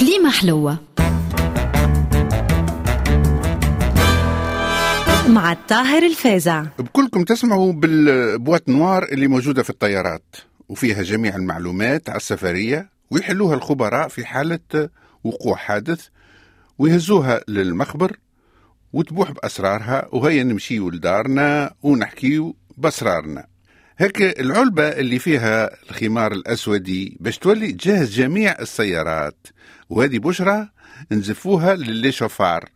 كليمة حلوة. مع الطاهر الفازع. بكلكم تسمعوا بالبوات نوار اللي موجودة في الطيارات وفيها جميع المعلومات على السفرية ويحلوها الخبراء في حالة وقوع حادث ويهزوها للمخبر وتبوح بأسرارها وهيا نمشيو لدارنا ونحكيو بأسرارنا. هيك العلبة اللي فيها الخمار الأسودي باش تولي تجهز جميع السيارات. وهذه بشرى نزفوها للي شوفار.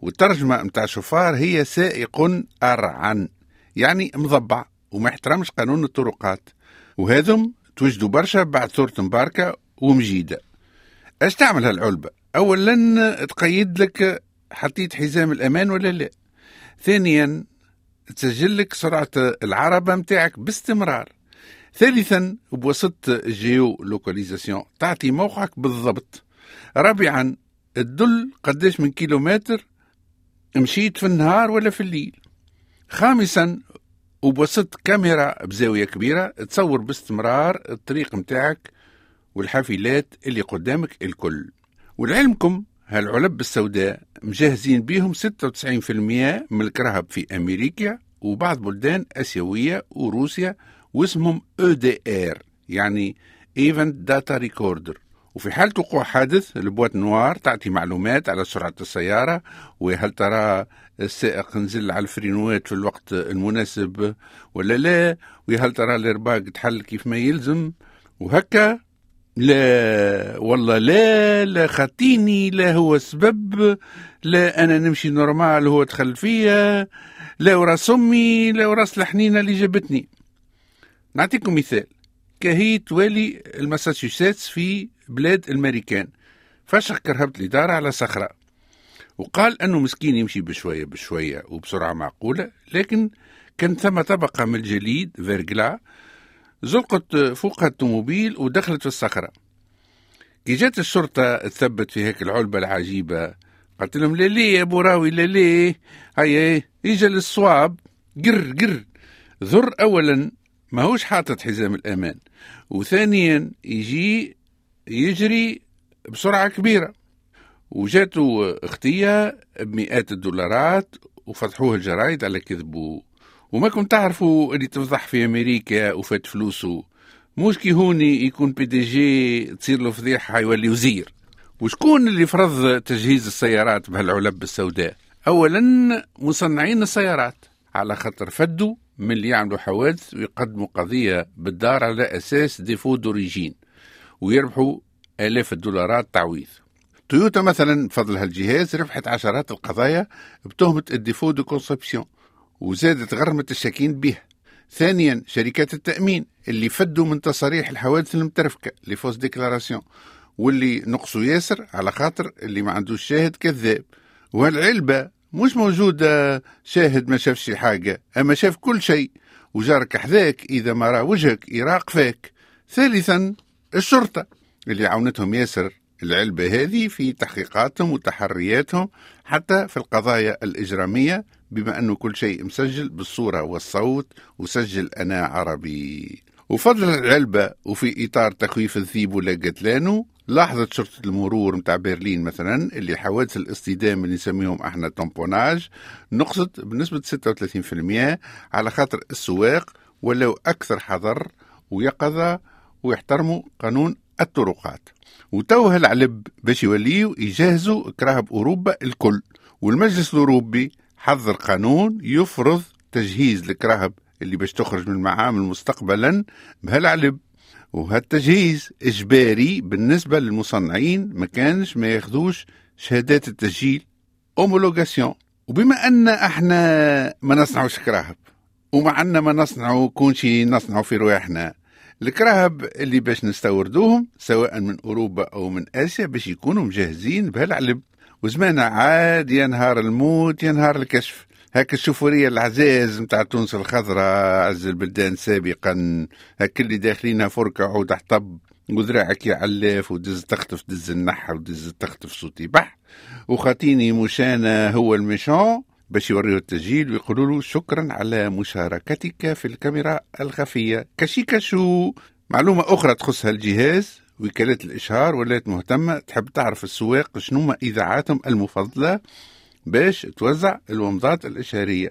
والترجمة متاع شوفار هي سائق أرعن يعني مضبع وما يحترمش قانون الطرقات. وهذم توجدوا برشا بعد صورة مباركة ومجيدة. اش تعمل هالعلبة؟ اولا تقيد لك حطيت حزام الأمان ولا لا؟ ثانيا تسجل لك سرعة العربة متاعك باستمرار. ثالثا بواسطة ال géolocalisation تعطي موقعك بالضبط. رابعا تدل قداش من كيلومتر مشيت في النهار ولا في الليل. خامسا وبواسطة كاميرا بزاوية كبيرة تصور باستمرار الطريق متاعك والحافلات اللي قدامك الكل. ولعلمكم هالعلب السوداء مجهزين بيهم 96% من الكراهب في أمريكا وبعض بلدان آسيوية وروسيا واسمهم EDR يعني Event Data Recorder. وفي حالة وقوع حادث البوات نوار تعطي معلومات على سرعة السيارة وهل ترى السائق نزل على الفرينوات في الوقت المناسب ولا لا؟ وهل ترى الارباق تحل كيف ما يلزم؟ وهكا لا والله لا لا خاطيني لا هو سبب لا أنا نمشي نورمال هو دخل فيا لا وراس أمي لا وراس الحنينة اللي جابتني. نعطيكم مثال. كهي توالي المساتشوستس في بلاد الامريكان فشخ كرهبت الإدارة على صخرة. وقال أنه مسكين يمشي بشوية بشوية وبسرعة معقولة لكن كان ثم طبقة من الجليد فيرجلا زلقت فوق الطوموبيل ودخلت في الصخرة. كي جات الشرطة تثبت في هيك العلبة العجيبة قلت لهم لا ليه يا بوراوي لا ليه هيا إجا للصواب قر قر. ذر أولا ما هوش حاطط حزام الأمان وثانيا يجي يجري بسرعة كبيرة. وجاته اختية بمئات الدولارات وفتحوه الجرايد على كذبه وما كنت تعرفوا اللي تفضح في أمريكا وفات فلوسه. مش كي هوني يكون بي دي جي تصير له فضيحة يولي وزير. وشكون اللي فرض تجهيز السيارات بهالعلب السوداء؟ اولا مصنعين السيارات. على خاطر فدوا من اللي يعملوا حوادث ويقدموا قضية بالدار على أساس défaut d'origine. ويربحوا آلاف الدولارات تعويض. تويوتا مثلا بفضل هالجهاز ربحت عشرات القضايا بتهمة ال défaut de conception. وزادت غرمة الشاكين به. ثانيا شركات التأمين اللي فدوا من تصاريح الحوادث المترفكة les fausses déclarations واللي نقصوا ياسر على خاطر اللي ما عندوش شاهد كذاب. والعلبة مش موجودة شاهد ما شافش حاجة. أما شاف كل شيء وجارك حذاك إذا ما راه وجهك يراق فاك ثالثا الشرطة اللي عاونتهم ياسر العلبة هذه في تحقيقاتهم وتحرياتهم حتى في القضايا الإجرامية بما أنه كل شيء مسجل بالصورة والصوت وسجل أنا عربي. وفضل العلبة وفي إطار تخويف الذيب ولا قتلانه لاحظت شرطة المرور متاع برلين مثلا اللي حوادث الاصطدام اللي نسميهم إحنا تامبوناج نقصت بنسبة 36% على خاطر السواق ولو أكثر حذر ويقظة ويحترموا قانون الطرقات. وتوه العلب باش يوليو يجهزوا كراهب أوروبا الكل. والمجلس الأوروبي حضر قانون يفرض تجهيز الكراهب اللي باش تخرج من المعامل مستقبلا بهالعلب. وهالتجهيز إجباري بالنسبة للمصنعين ما كانش ما ياخذوش شهادات التسجيل أومولوغاسيون. وبما أن إحنا ما نصنعوش كراهب ومع أن ما نصنعوا كون شي في رواحنا الكراهب اللي باش نستوردوهم سواء من أوروبا أو من آسيا باش يكونوا مجهزين بهالعلب. وزمانها عاد يا نهار الموت يا نهار الكشف. هاك الشوفورية العزاز متاع تونس الخضراء عز البلدان سابقا. هاك اللي داخلينها فركة عود حطب وذراعك يعلف ودز تخطف دز النحة ودز تخطف صوتي بح وخاتيني مشانا هو الميشون. باش يوريه التسجيل ويقولوا له شكرا على مشاركتك في الكاميرا الخفية. كشي كشو. معلومة أخرى تخص هالجهاز وكالة الإشهار ولات مهتمة تحب تعرف السواق شنو إذاعاتهم المفضلة باش توزع الومضات الإشهارية.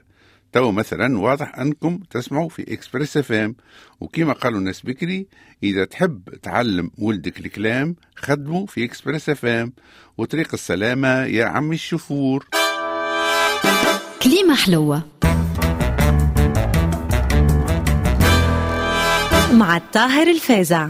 تو مثلا واضح أنكم تسمعوا في Express FM. وكما قالوا الناس بكري إذا تحب تعلم ولدك الكلام خدمه في Express FM. وطريق السلامة يا عمي الشفور. كليمة حلوة. مع الطاهر الفازع.